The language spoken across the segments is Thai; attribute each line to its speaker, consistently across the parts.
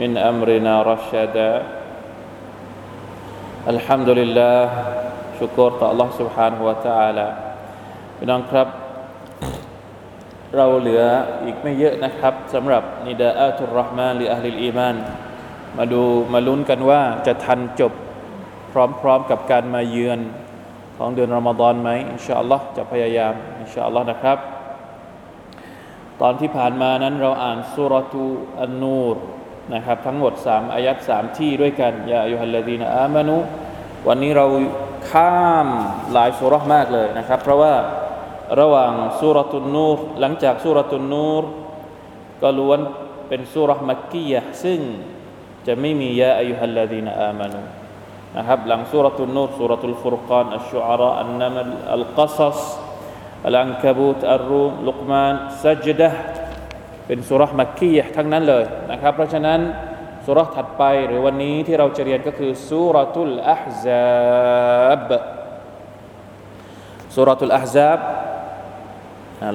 Speaker 1: من أمرنا رشدا الحمد لله ชุกรต่อ Allah سبحانه และ تعالى พี่น้องครับ เราเหลืออีกไม่เยอะนะครับสำหรับนิดาอัตุรห์มานลิอัลลิลอีมานมาดูมาลุ้นกันว่าจะทันจบพร้อมๆกับการมาเยือนของเดือนรอมฎอนไหมอินชาอัลลอฮ์จะพยายามอินชาอัลลอฮ์นะครับ ตอนที่ผ่านมานั้นเราอ่านสุรทูอันนูร นะครับทั้งหมด 3 อายัด3ที่ด้วยกันยาอัยฮัลลดีนอามานุวันนี้เราข้ามหลายสุรมากเลยนะครับ เพราะว่าระหว่างสุรตุนนูรหลังจากสุรตุนนูรก็ล้วนเป็นสุรมักกียะซึ่งจะไม่มียาอัยฮัลลดีนอามานุนะครับหลังสุรตุนนูรสุรตุลฟุรกานอัชชุอาระอันนัมลอัลกัซัสอัลอันกบูตอัลรูมลุกมานซัจดะ เป็นสุรมักกียะทั้งนั้นเลยนะครับ เพราะฉะนั้นสุรถัดไปหรือวันนี้ที่เราจะเรียนก็คือสุรตุลอัฮซาบสุรตุลอัฮซาบ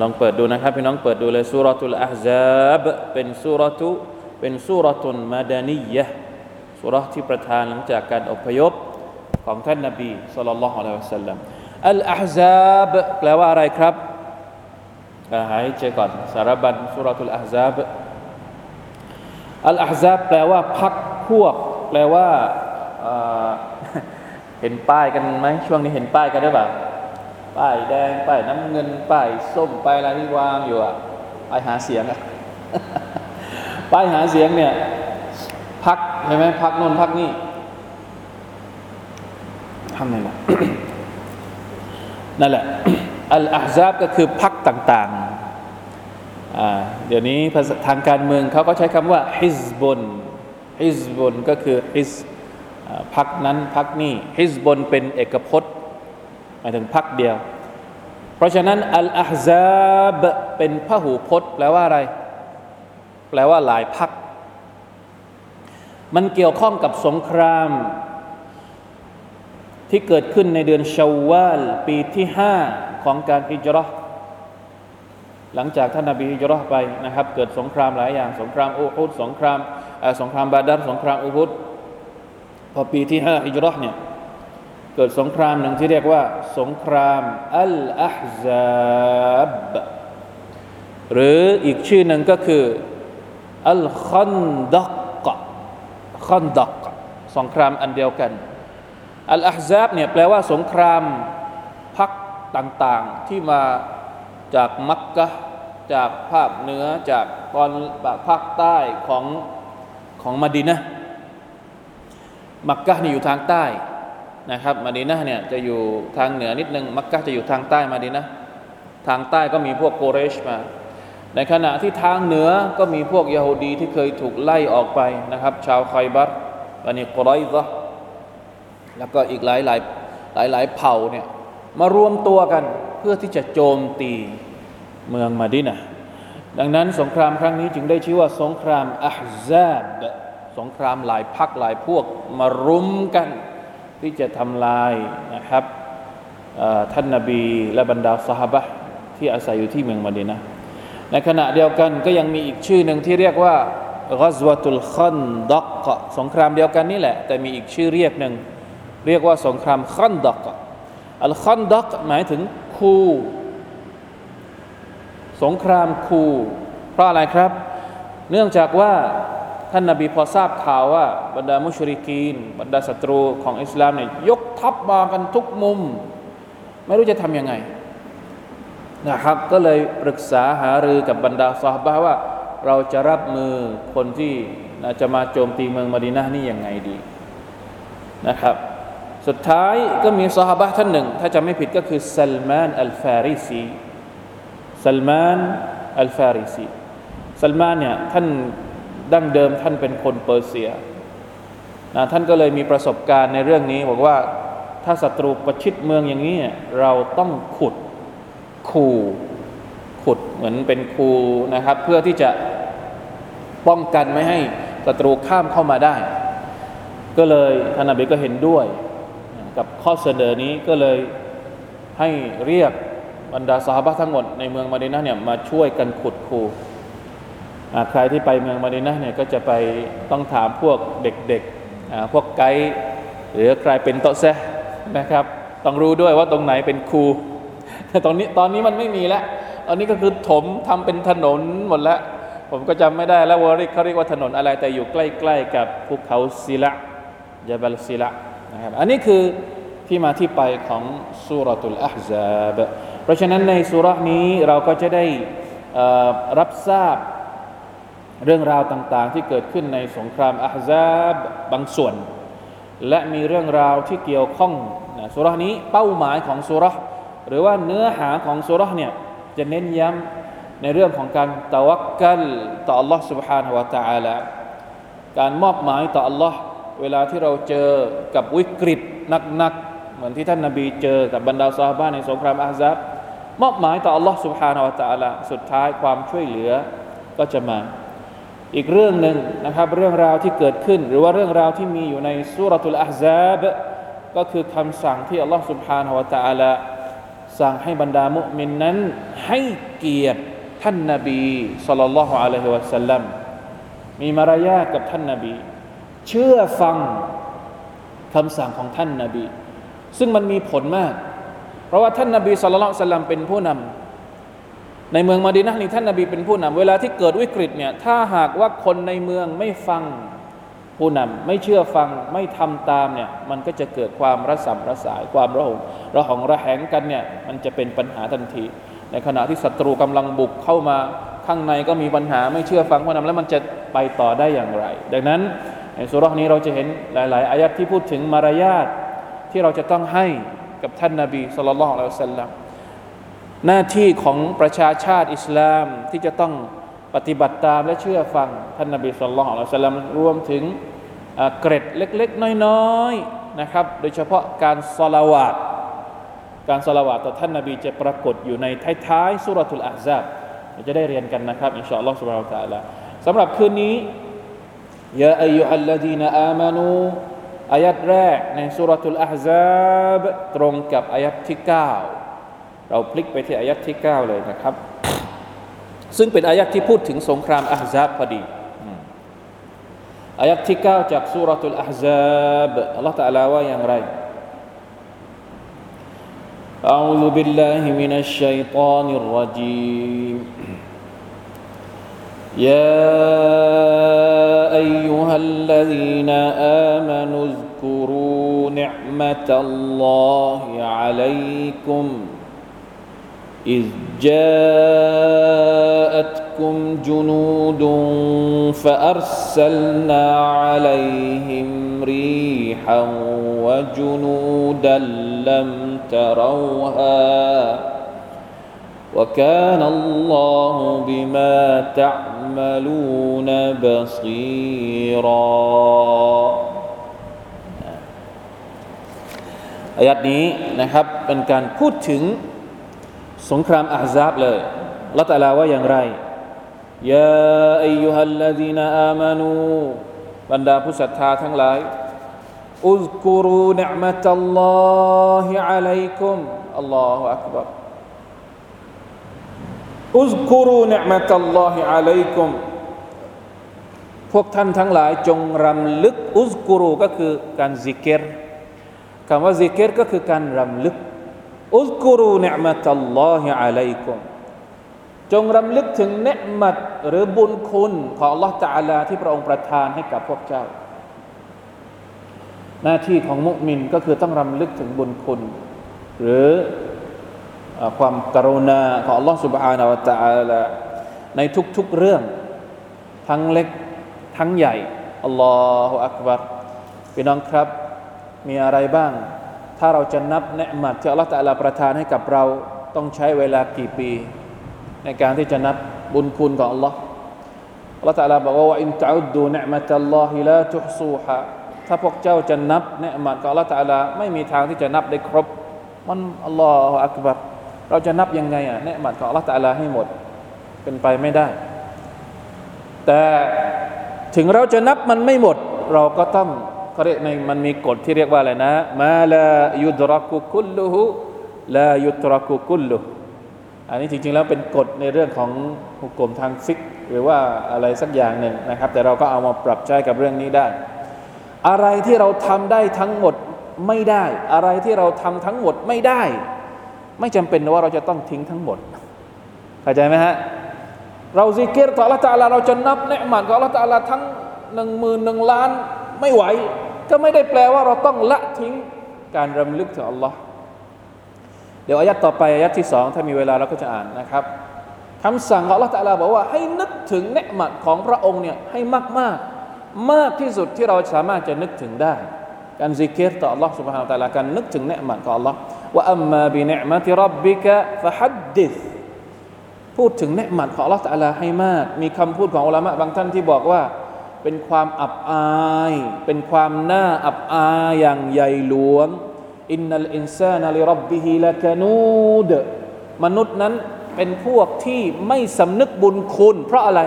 Speaker 1: ลองเปิดดูนะครับพี่น้องเปิดดูเลยสุรตุลอัฮซาบเป็นสุรตุเป็นสุรตุนมาดานียะสุรที่ประทานหลังจากการอพยพของท่านนบีสุลต่านละฮ์อะลัยฮิวะสัลลัมอัลอัฮซาบแปลว่าอะไรครับ หายใจก่อนสารบัญสุรตุลอัฮซาบอัลอาฮซาบแปลว่าพักพวก แปลว่าเห็นป้ายกันไหมช่วงนี้เห็นป้ายกันหรือเปล่าป้ายแดงป้ายน้ำเงินป้ายส้มป้ายอะไรที่วางอยู่อะป้ายหาเสียงอะป้ายหาเสียงเนี่ย พักใช่ไหมพักนนพักนี่ทำไงล่ะนั่นแหละ อัลอาฮซาบก็คือพักต่างๆ เดี๋ยวนี้ทางการเมืองเขาก็ใช้คำว่าฮิสบนฮิสบนก็คือฮิสพักนั้นพักนี้ฮิสบนเป็นเอกพจน์หมายถึงพักเดียว เพราะฉะนั้นอัลอาฮซาบเป็นพหูพจน์แปลว่าอะไร แปลว่าหลายพัก มันเกี่ยวข้องกับสงคราม ที่เกิดขึ้นในเดือนชาวาลปีที่ห้า ของการอิจรอหลังจากท่านนาบีฮิจรัไปนะครับ เกิดสงครามหลายอย่าง สงครามอูฮุดสงครามสงครามบาดัรสงครามอูฮุดพอปีที่ห้าฮิจรัเนี่ยเกิดสงครามหนึ่งที่เรียกว่า สงครามอัลอาฮซาบหรืออีกชื่อหนึ่งก็คืออัลคันดักคันดักสงครามอันเดียวกันอัลอาฮซาบเนี่ยแปลว่าสงคราม ต่างๆที่มาจากมักกะจากภาคเหนือจากตอนภาคใต้ของของมาดินะมักกะนี่อยู่ทางใต้นะครับมาดินะเนี่ยจะอยู่ทางเหนือนิดนึงมักกะจะอยู่ทางใต้มาดินะทางใต้ก็มีพวกโกเรชมา ในขณะที่ทางเหนือก็มีพวกยาฮูดีที่เคยถูกไล่ออกไปนะครับ ชาวไคบัตบันิกรอยซะแล้วก็อีกหลายหลายหลายหลายเผ่าเนี่ย มารวมตัวกันเพื่อที่จะโจมตีเมืองมาดินะดังนั้นสงครามครั้งนี้จึงได้ชื่อว่าสงครามอัฮซาบสงครามหลายพักหลายพวกมารุมกัน ที่จะทำลายนะครับท่านนาบีและบรรดาสหบะที่อาศัยอยู่ที่เมืองมาดินะในขณะเดียวกันก็ยังมีอีกชื่อหนึ่งที่เรียกว่ากซวตุลขันดักสงครามเดียวกันนี่แหละ แต่มีอีกชื่อเรียกหนึ่งเรียกว่าสงครามขันดัก อัลขันดักหมายถึงคูสงครามคูเพราะอะไรครับ เนื่องจากว่าท่านนาบีพอทราบข่าวว่าบรรดามุชริกีน บรรดาศัตรูของอิสลามเนี่ยยกทัพมากันทุกมุม ไม่รู้จะทำยังไงนะครับ ก็เลยปรึกษาหารือกับบรรดาซาบะว่า เราจะรับมือคนที่จะมาโจมตีเมืองมดีนะนี่ยังไงดีนะครับ สุดท้ายก็มีซาฮาบะท่านหนึ่ง ถ้าจะไม่ผิดก็คือซัลมานอัลฟาริซีซัลมานอัลฟาริซีซัลมานเนี่ยท่านดั้งเดิมท่านเป็นคนเปอร์เซียนะท่านก็เลยมีประสบการณ์ในเรื่องนี้ บอกว่าถ้าศัตรูประชิดเมืองอย่างนี้ เราต้องขุดคูขุดเหมือนเป็นคูนะครับ เพื่อที่จะป้องกันไม่ให้ศัตรูข้ามเข้ามาได้ ก็เลยท่านอบีก็เห็นด้วย กับข้อเสนอนี้ก็เลยให้เรียกบรรดาสาบะทั้งหมดในเมืองมาดินะเนี่ยมาช่วยกันขุดคูใครที่ไปเมืองมาดินะเนี่ยก็จะไปต้องถามพวกเด็กๆพวกไกด์หรือใครเป็นโตเซนะครับ ต้องรู้ด้วยว่าตรงไหนเป็นคูแต่ตอนนี้ตอนนี้มันไม่มีแล้วตอนนี้ก็คือถมทำเป็นถนนหมดแล้ว ผมก็จำไม่ได้แล้วว่าเขาเรียกว่าถนนอะไรแต่อยู่ใกล้ ๆ กับภูเขาศิละยาบัลศิละ นะครับ อันนี้คือที่มาที่ไปของสุรตุลอาฮซาบ เพราะฉะนั้นในสุรนี้เราก็จะได้รับทราบเรื่องราวต่างๆ ที่เกิดขึ้นในสงครามอาฮซาบบางส่วน และมีเรื่องราวที่เกี่ยวข้องนะสุรนี้เป้าหมายของสุรหรือว่าเนื้อหาของสุรเนี่ยจะเน้นย้ำในเรื่องของการตะวักกัลต่อ Allah سبحانه และ تعالى การมอบหมายต่อ Allah เวลาที่เราเจอกับวิกฤตหนักๆเหมือนที่ท่านนาบีเจอกับบรรดาซาบ้านในสงครามอาซับมอบหมายต่อ Allah سبحانه และ تعالى สุดท้ายความช่วยเหลือก็จะมา อีกเรื่องหนึ่งนะครับเรื่องราวที่เกิดขึ้น หรือว่าเรื่องราวที่มีอยู่ในสุรทุลอาซับก็คือคำสั่งที่ Allah سبحانه และ تعالى สั่งให้บรรดามุมินนั้นให้เกียรติท่านนาบีสุลต่านละฮ์อะลัยฮิวะสัลลัมมีมารยาทกับท่านนาบี เชื่อฟังคำสั่งของท่านนาบี ซึ่งมันมีผลมาก เพราะว่าท่านนาบีสุลต่านสลัมเป็นผู้นำในเมืองมาดีนะนี่ท่านนาบีเป็นผู้นำเวลาที่เกิดวิกฤตเนี่ยถ้าหากว่าคนในเมืองไม่ฟังผู้นำไม่เชื่อฟังไม่ทำตามเนี่ยมันก็จะเกิดความระสำระสายความระหงระหองระแหงกันเนี่ยมันจะเป็นปัญหาทันที ในขณะที่ศัตรูกำลังบุกเข้ามาข้างในก็มีปัญหาไม่เชื่อฟังผู้นำแล้วมันจะไปต่อได้อย่างไร ดังนั้น ในสุรานี้เราจะเห็นหลาย ๆ อายัดที่พูดถึงมารยาทที่เราจะต้องให้กับท่านนาบีสุลต่านละอัลลัมหน้าที่ของประชาชาติอิสลามที่จะต้องปฏิบัติตามและเชื่อฟังท่านนบีสุลต่านละสัลลัมรวมถึงเกร็ดเล็ก ๆ น้อย ๆ นะครับ โดยเฉพาะการ صلوات การ صلوات ต่อท่านนบีจะปรากฏอยู่ในท้ายๆسورة الأحزاب จะได้เรียนกันนะครับإن شاء الله سبحانه وتعالى สำหรับคืนนี้ ยาอายุฮัลลดีนอามานูอายัดแรกในสุรทูลอาซาบตรงกับอายัดที่ 9 เราพลิกไปที่อายัดที่ 9 เลยนะครับซึ่งเป็นอายัดที่พูดถึงสงครามอาฮซาบพอดีอายัดที่9จากสุรทูลอาฮซาบอัลลอฮฺตะลาว่าอย่างไร أعوذ بالله من الشيطان الرجيم يا أيها الذين آمنوا اذكروا نعمة الله عليكم إذ جاءتكم جنود فأرسلنا عليهم ريحا وجنودا لم تروها وكان الله بما تعملون بصيرا อายัดนี้นะครับเป็นการพูดถึงสงครามอาซาบเลยละตาลาว่าอย่างไรยาอายุฮัลลดีนอามานูบรรดาผู้ศรัทธาทั้งหลายอุซกุรูนิมะตัลลอฮิอะลัยกุมอัลลอฮฺอักบัร อุซกุรูเนมะตัลลอฮิอะลัยกุมพวกท่านทั้งหลายจงรำลึกอุซกุรูก็คือการซิกเกตคำว่าซิกเกตก็คือการรำลึกอุซกุรูเนมะตัลลอฮิอะลัยกุมจงรำลึกถึงเนืมัดหรือบุญคุณของ Allah ตาลาที่พระองค์ประทานให้กับพวกเจ้า หน้าที่ของมุมินก็คือต้องรำลึกถึงบุญคุณ หรือ ความกรุณาของ Allah سبحانه และ تعالى ในทุกๆเรื่อง ทั้งเล็กทั้งใหญ่อัลลอฮฺอักบัรพี่น้องครับ มีอะไรบ้าง ถ้าเราจะนับเนืมัดที่อัลลอฮฺตะลาประทานให้กับเราต้องใช้เวลากี่ปี ในการที่จะนับบุญคุณของอัลลอฮ์อัลลอฮฺตะลาบอกว่าอินตะอุดดูเนืมัตอัลลอฮิลาทุฮซูฮะถ้าพวกเจ้าจะนับเนืมัดของอัลลอฮฺตะลาไม่มีทางที่จะนับได้ครบ มันอัลลอฮฺอักบัร เราจะนับยังไงอะเนืมัดของอัลลอฮฺตะลาให้หมด เป็นไปไม่ได้ แต่ถึงเราจะนับมันไม่หมด เราก็ต้องเขาเรียกในมันมีกฎที่เรียกว่าอะไรนะ มาลายุดรักุคุลลุฮุลายุตรักุคุลลุอันนี้จริงๆแล้วเป็นกฎในเรื่องของหุกกลมทางฟิก หรือว่าอะไรสักอย่างหนึ่งนะครับ แต่เราก็เอามาปรับใช้กับเรื่องนี้ได้ อะไรที่เราทำได้ทั้งหมดไม่ได้ อะไรที่เราทำทั้งหมดไม่ได้ ไม่จำเป็นว่าเราจะต้องทิ้งทั้งหมดเข้าใจไหมฮะเราซิกเกตต่อละตาลาเราจะนับเนืหมันขอละตาลาทั้งหนึ่งหมื่นหนึ่งล้านไม่ไหว ก็ไม่ได้แปลว่าเราต้องละทิ้งการรำลึกถึงอัลลอฮ์เดี๋ยวอายัดต่อไปอายัดที่สองถ้ามีเวลาเราก็จะอ่านนะครับคำสั่งของอัลลอฮ์ตาลาบอกว่าให้นึกถึงเนืหมัดของพระองค์เนี่ยให้มากมากมากที่สุดที่เราสามารถจะนึกถึงได้ การซิกเกตต่อ Allah سبحانه และ تعالى การนึกถึงเนืหมัดของ Allah ว่าอัมมาบิเนืหมัติรับบิกะฟะฮัดดิษพูดถึงเนืหมัดของ Allah ตะลาให้มาก มีคำพูดของอุลามะบางท่านที่บอกว่า เป็นความอับอาย เป็นความน่าอับอายอย่างใหญ่หลวงอินนัลอินซานัลิรับบิฮิละกานูดมนุษย์นั้นเป็นพวกที่ไม่สำนึกบุญคุณ เพราะอะไร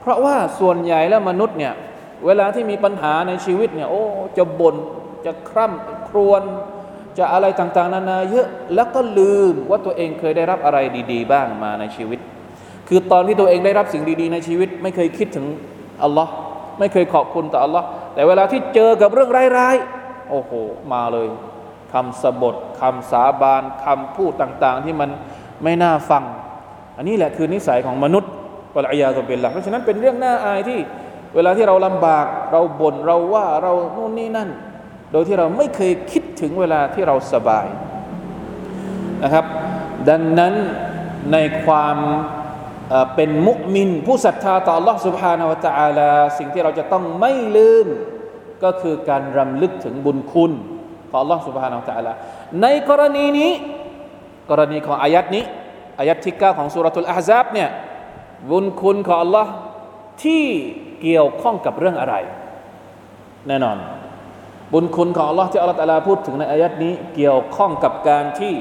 Speaker 1: เพราะว่าส่วนใหญ่แล้วมนุษย์เนี่ย เวลาที่มีปัญหาในชีวิตเนี่ยโอ้จะบน่นจะคร่ำครวญจะอะไรต่างๆ นานาเยอะแล้วก็ลืมว่าตัวเองเคยได้รับอะไรดี ๆ บ้างมาในชีวิต คือตอนที่ตัวเองได้รับสิ่งดีๆ ในชีวิต ไม่เคยคิดถึงอัลลอฮ์ไม่เคยขอบคุณต่ออัลลอฮ์แต่เวลาที่เจอกับเรื่องร้ายๆโอ้โห มาเลยคำสบทคำสาบานคำพูดต่างๆ ที่มันไม่น่าฟัง อันนี้แหละคือนิสัยของมนุษย์วะลัยยาตุเป็นหลักเพราะฉะนั้นเป็นเรื่องน่าอายที่ เวลาที่เราลำบากเราบน่นเราว่าเราโน่นนี่นั่นโดยที่เราไม่เคยคิดถึงเวลาที่เราสบายนะครับ ดังนั้นในความเป็นมุมิน ผู้ศรัทธาต่อ Allah سبحانه และ تعالى สิ่งที่เราจะต้องไม่ลืม ก็คือการรำลึกถึงบุญคุณของ Allah سبحانه และ تعالى ในกรณีนี้ กรณีของอายัดนี้อายัดที่9ของสุรทูลอาซับเนี่ยบุญคุณของ Allah ที่ เกี่ยวข้องกับเรื่องอะไร แน่นอน บุญคุณของ Allah ที่อัลลอฮฺตะลาพูดถึงในอายัดนี้ เกี่ยวข้องกับการที่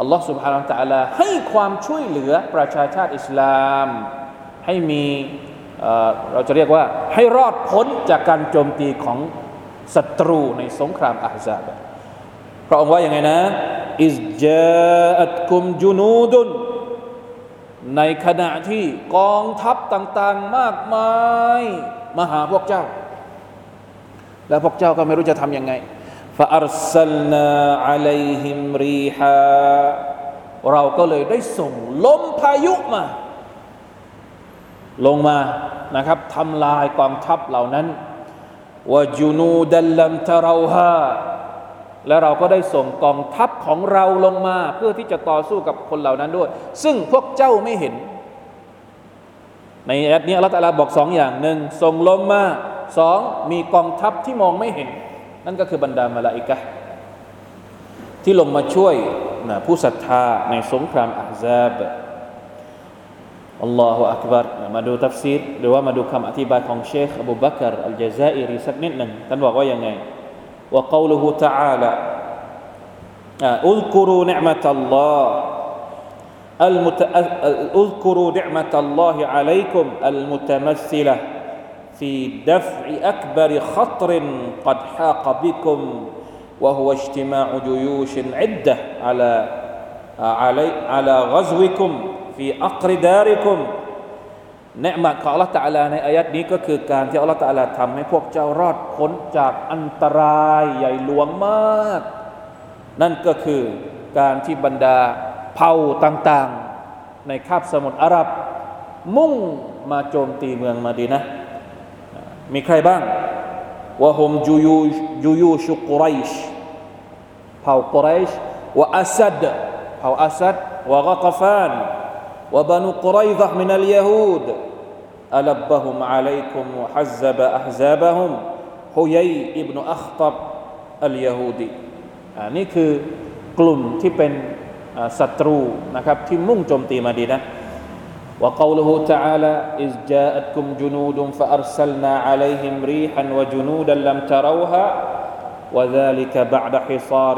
Speaker 1: อัลลอฮฺสุบฮานาตะลาให้ความช่วยเหลือประชาชาติอิสลาม ให้มีเราจะเรียกว่าให้รอดพ้นจากการโจมตีของศัตรูในสงครามอาซาบพระองค์ว่าอย่างไงนะอิสจาอัตคุมจุนูดุน ในขณะที่กองทัพต่างๆมากมายมาหาพวกเจ้า แล้วพวกเจ้าก็ไม่รู้จะทำยังไงฟาอัลซัลนาอะลัยฮิมรีฮาเราก็เลยได้ส่งลมพายุมา ลงมานะครับทำลายกองทัพเหล่านั้นวจูนูดัลลัมตะเราฮา และเราก็ได้ส่งกองทัพของเราลงมาเพื่อที่จะต่อสู้กับคนเหล่านั้นด้วย ซึ่งพวกเจ้าไม่เห็น ในอันนี้อัลลอฮฺบอกสองอย่างหนึ่งส่งลมมาสองมีกองทัพที่มองไม่เห็น นั่นก็คือบรรดามาลาอิกะที่ลงมาช่วยนะผู้ศรัทธาในสงครามอาซาบอัลลอฮฺอักบารมาดูทัฟซีรหรือว่ามาดูคำอธิบายของเชคอบูบักรอัลจาซาอิรีสักนิดหนึ่งท่านบอกว่ายังไง ว่า قوله تعالى اذكروا نعمة الله المت... اذكروا نعمة الله عليكم المتمثلة في دفع أكبر خطر قد حاق بكم وهو اجتماع جيوش عدة على علي على غزوكم في أقر داركم เนืมัดของอัลลอฮฺตะลาในอายัดนี้ก็คือการที่อัลลอฮฺตะลาทำให้พวกเจ้ารอดพ้นจากอันตรายใหญ่หลวงมาก นั่นก็คือการที่บรรดาเผ่าต่างๆ ในคาบสมุทรอาหรับ มุ่งมาโจมตีเมืองมาดีนะ มีใครบ้างวะฮุมจูยูจูยูชุกุไรชเผ่ากุไรชวะอัสัดเผ่าอัสัดวะกตฟาน วะบานุกุไรซะมินัลยาฮูด ألبهم عليكم وحزب أحزابهم حيي ابن أخطب اليهودي อันนี้คือกลุ่มที่เป็นศัตรูนะครับที่มุ่งโจมตีมาดีนะ وقوله تعالى إذ جاءتكم جنود فأرسلنا عليهم ريحا وجنودا لم تروها وذلك بعد حصار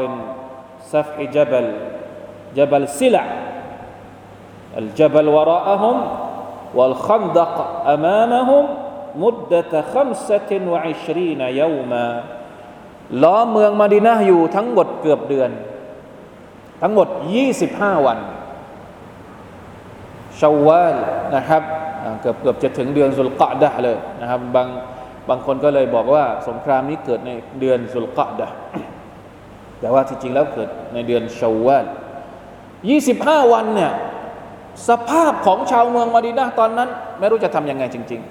Speaker 1: سفح جبل جبل سلع อัลจับลวราอะฮุมวัลขันดักอามานะฮุมมุดดะขัมสตินวะอิชยามาล้เมืองมาดินาอยู่ทั้งหมดเกือบเดือน ทั้งหมด 25 วันชาวาลนะครับเกือบเกือบจะถึงเดือนสุลกะดะเลยนะครับบางบางคนก็เลยบอกว่าสงครามนี้เกิดในเดือนสุลกะดะแต่ว่าที่จริงแล้วเกิดในเดือนชาวาล25 วันเนี่ย สภาพของชาวเมืองมาดีนาตอนนั้น ไม่รู้จะทำยังไงจริง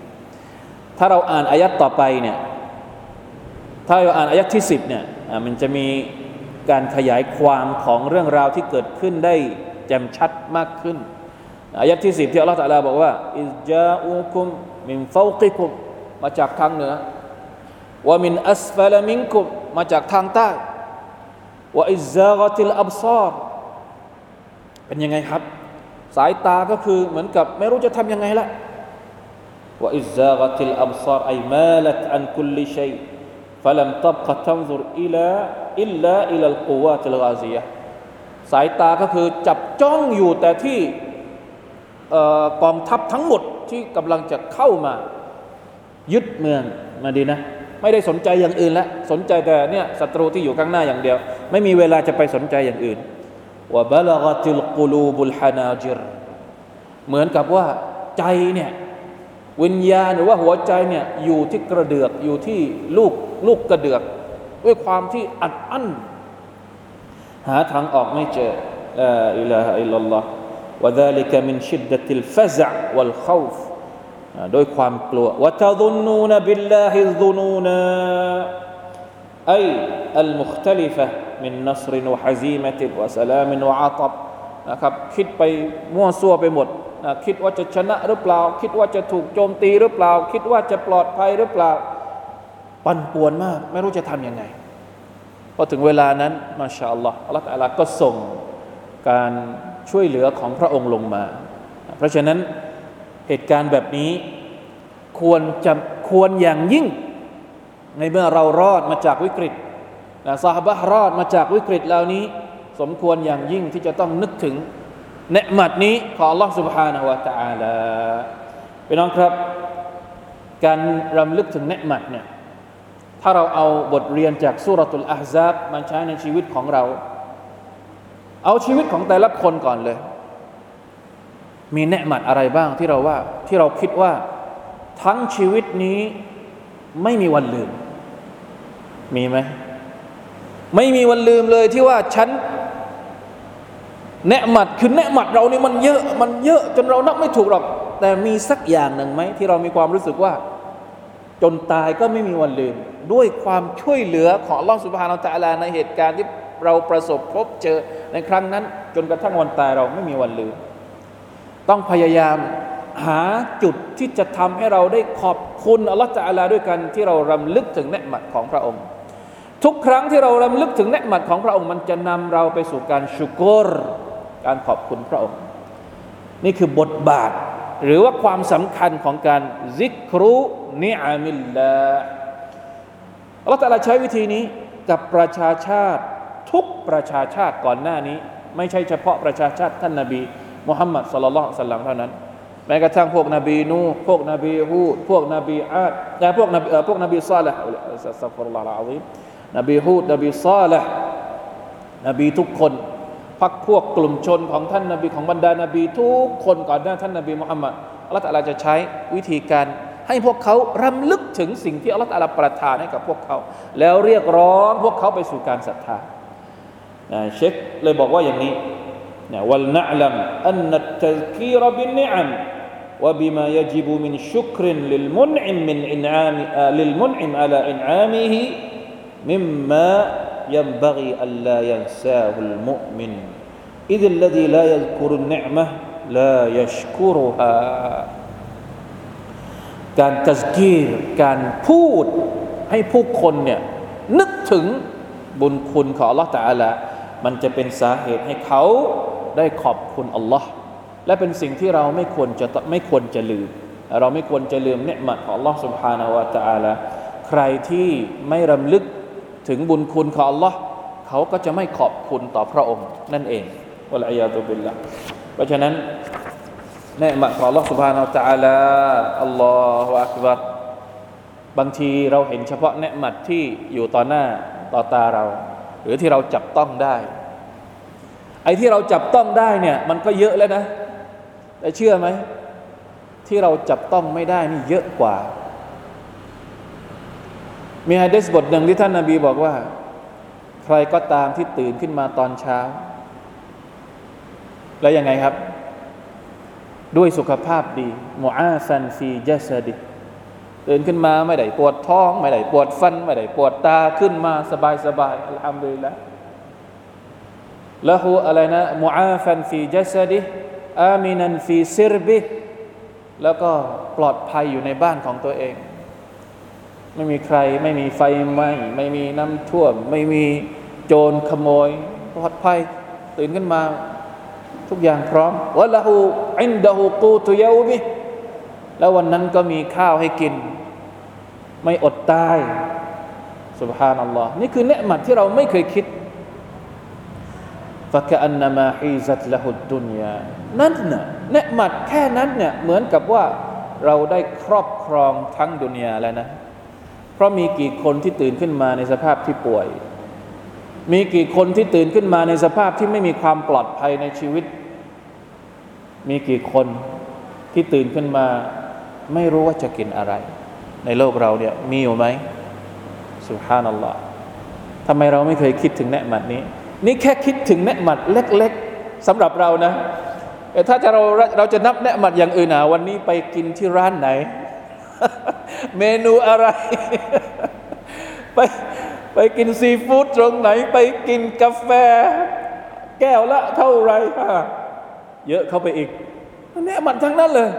Speaker 1: ๆ ถ้าเราอ่านอายัดต่อไปเนี่ยถ้าเราอ่านอายัดที่สิบเนี่ยมันจะมีการขยายความของเรื่องราวที่เกิดขึ้นได้แจ่มชัดมากขึ้นอายัดที่สิบที่อัลลอฮฺตะลาบอกว่าอิจาอุคุมมินฟาวกิคุมมาจากทางเหนือว่ามินอัสฟลมิงคุมมาจากทางใต้ว่าอิซากติลอับซาร์เป็นยังไงครับ สายตาก็คือเหมือนกับไม่รู้จะทำยังไงละว่าอิซากติลอับซาร์ไอมาลัตอันคุลลิชัย فلم تبق تنظر إلى إلا إلى القوات الغازية สายตาก็คือจับจ้องอยู่แต่ที่กองทัพทั้งหมดที่กำลังจะเข้ามา ยึดเมืองมาดีนะ ไม่ได้สนใจอย่างอื่นแล้วสนใจแต่เนี่ยศัตรูที่อยู่ข้างหน้าอย่างเดียว ไม่มีเวลาจะไปสนใจอย่างอื่น ว่าบลกติลกุลูบุลฮานาจิรเหมือนกับว่าใจเนี่ยวิญญาณหรือว่าหัวใจเนี่ยอยู่ที่กระเดือกอยู่ที่ลูกลูกกระเดือก ด้วยความที่อัดอั้นหาทางออกไม่เจอลาอิลาฮะอิลลัลลอฮ์ وذلك من شدة الفزع والخوف โดยความกลัว وتظنون بالله الظنونا أي المختلفة มินนัสรินวะฮะซีมะตินวสลามินะอาตบนะครับคิดไปมั่วซั่วไปหมดนะคิดว่าจะชนะหรือเปล่า คิดว่าจะถูกโจมตีหรือเปล่า คิดว่าจะปลอดภัยหรือเปล่า ปั่นป่วนมาก ไม่รู้จะทำยังไงพอถึงเวลานั้นมาชาอัลลัลลอฮ์อัลลอฮ์ก็ส่งการช่วยเหลือของพระองค์ลงมา เพราะฉะนั้นเหตุการณ์แบบนี้ควรจะควรอย่างยิ่ง ในเมื่อเรารอดมาจากวิกฤต นะซาฮบะรอดมาจากวิกฤตเหล่านี้ สมควรอย่างยิ่งที่จะต้องนึกถึงเนืมัดนี้ของ Allah سبحانه และ تعالى พี่น้องครับ การรำลึกถึงเนืมัดเนี่ยถ้าเราเอาบทเรียนจากสุรตุลอาฮซาบมาใช้ในชีวิตของเรา เอาชีวิตของแต่ละคนก่อนเลย มีเนืมัดอะไรบ้างที่เราว่าที่เราคิดว่าทั้งชีวิตนี้ไม่มีวันลืม มีไหม ไม่มีวันลืมเลยที่ว่าฉันเนืมัดคือเนืมัดเรานี่มันเยอะมันเยอะจนเรานับไม่ถูกหรอก แต่มีสักอย่างหนึ่งไหมที่เรามีความรู้สึกว่า จนตายก็ไม่มีวันลืม ด้วยความช่วยเหลือของล่องสุภาเราตะลาในเหตุการณ์ที่เราประสบพบเจอในครั้งนั้น จนกระทั่งวันตายเราไม่มีวันลืม ต้องพยายามหาจุดที่จะทำให้เราได้ขอบคุณอัลลอฮฺตะลาด้วยกันที่เรารำลึกถึงเนืมัดของพระองค์ ทุกครั้งที่เรารำลึกถึงเนืมัดของพระองค์มันจะนำเราไปสู่การชุกรการขอบคุณพระองค์ นี่คือบทบาท หรือว่าความสำคัญของการซิกรุนิอามิลลาอัลลอฮฺตะลาใช้วิธีนี้กับประชาชาติทุกประชาชาติก่อนหน้านี้ ไม่ใช่เฉพาะประชาชาติท่านนาบีมุฮัมมัดสุลลัลสัลลัมเท่านั้น แม้กระทั่งพวกนบีนูพวกนบีฮูดพวกนบีอาดแต่พวกนบีพวกนบีซาลห์สัฟรุลลอฮฺอะลี นบีฮูดนบีซาลห์นบีทุกคนพักพวกกลุ่มชนของท่านนาบีของบรรดานาบีทุกคนก่อนหน้าท่านนาบีมุฮัมมัดอัลลอฮฺตะลาจะใช้วิธีการให้พวกเขารำลึกถึงสิ่งที่อัลลอฮฺตะลาประทานให้กับพวกเขา แล้วเรียกร้องพวกเขาไปสู่การศรัทธาเชคเลยบอกว่าอย่างนี้ ولنعلم أن التذكير بالنعم وبما يجب من شكر للمنعم من إنعام للمنعم على إنعامه مما ينبغي ألا ينساه المؤمن إذ الذي لا يذكر النعمة لا يشكرها การตัสกีรการพูดให้ผู้คนเนี่ยนึกถึงบุญคุณของ Allah ตาละมันจะเป็นสาเหตุให้เขาได้ขอบคุณอัลลอฮ์และเป็นสิ่งที่เราไม่ควรจะไม่ควรจะลืม เราไม่ควรจะลืมเนืมัดของ Allah سبحانه และ تعالى ใครที่ไม่รำลึก ถึงบุญคุณของ Allah เขาก็จะไม่ขอบคุณต่อพระองค์ นั่นเองวะลัยยาตุบิลละเพราะฉะนั้นเนืมัดของ Allah سبحانه และ تعالى อัลลอฮฺอักบัรบางทีเราเห็นเฉพาะเนืมัดที่อยู่ต่อหน้าต่อตาเรา หรือที่เราจับต้องได้ไอ้ที่เราจับต้องได้เนี่ยมันก็เยอะแล้วนะ แต่เชื่อไหม ที่เราจับต้องไม่ได้นี่เยอะกว่า มีฮะดีษบทหนึ่งที่ท่านนาบีบอกว่า ใครก็ตามที่ตื่นขึ้นมาตอนเช้า แล้วยังไงครับ ด้วยสุขภาพดีمعافى في جسده ตื่นขึ้นมาไม่ได้ปวดท้อง ไม่ได้ปวดฟัน ไม่ได้ปวดตาขึ้นมาสบายสบายالحمد لله อะไรนะ معافى في جسده آمنا في سربه แล้วก็ปลอดภัยอยู่ในบ้านของตัวเอง ไม่มีใคร ไม่มีไฟไหม้ไม่มีน้ำท่วม ไม่มีโจรขโมยปลอดภัยตื่นขึ้นมาทุกอย่างพร้อมวะละหูอินดะหูกูตุเยอมิแล้ววันนั้นก็มีข้าวให้กิน ไม่อดตายสุบฮานัลลอฮ์นี่คือเนืหมัดที่เราไม่เคยคิดฟะกะอันนามาฮีซัตละหุดดุนยานั่นน่ะเนืหมัดแค่นั้นเนี่ยเหมือนกับว่าเราได้ครอบครองทั้งดุนยาแล้วนะ เพราะมีกี่คนที่ตื่นขึ้นมาในสภาพที่ป่วย มีกี่คนที่ตื่นขึ้นมาในสภาพที่ไม่มีความปลอดภัยในชีวิต มีกี่คนที่ตื่นขึ้นมาไม่รู้ว่าจะกินอะไร ในโลกเราเนี่ยมีอยู่ไหมสุภานัลลอฮ์ทำไมเราไม่เคยคิดถึงเนืหมัดนี้ นี่แค่คิดถึงเนืหมัดเล็กๆสำหรับเรานะแต่ถ้าจะเราเราจะนับเนืหมัดอย่างอื่นนะวันนี้ไปกินที่ร้านไหน เมนูอะไร ไปไปกินซีฟู้ดตรงไหน ไปกินกาแฟ แก้วละเท่าไรเยอะเข้าไปอีกเนืหมัดทั้งนั้นเลย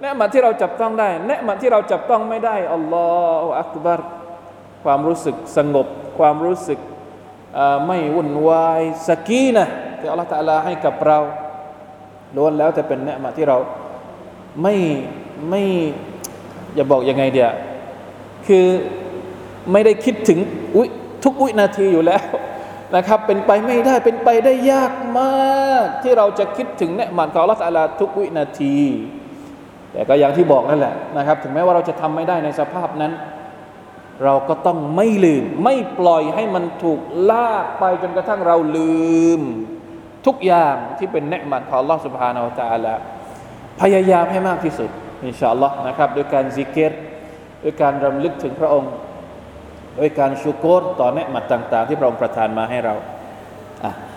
Speaker 1: เนืหมัดที่เราจับต้องได้เนืหมัดที่เราจับต้องไม่ได้อัลลอฮฺอักบารความรู้สึกสงบ ความรู้สึกไม่วุ่นวายสกีนะที่อัลลอฮฺตะลาให้กับเราล้วนแล้วแต่เป็นเนืมาที่เราไม่ไม่ อย่าบอกยังไงเดียคือไม่ได้คิดถึงอุ๊ยทุกวินาทีอยู่แล้วนะครับ เป็นไปไม่ได้เป็นไปได้ยากมาก ที่เราจะคิดถึงเนี่ยมันของลัลลอลาทุกวินาที แต่ก็อย่างที่บอกนั่นแหละนะครับ ถึงแม้ว่าเราจะทำไม่ได้ในสภาพนั้น เราก็ต้องไม่ลืม ไม่ปล่อยให้มันถูกลากไปจนกระทั่งเราลืม ทุกอย่างที่เป็นเนืมันของลัทธิสุบฮานาอัลลอฮฺพยายามให้มากที่สุด อินชาอัลลอฮ์นะครับด้วยการซิกเกตด้วยการรำลึกถึงพระองค์ ด้วยการชูโกรต่อเนืมันต่าง ๆ ที่พระองค์ประทานมาให้เรา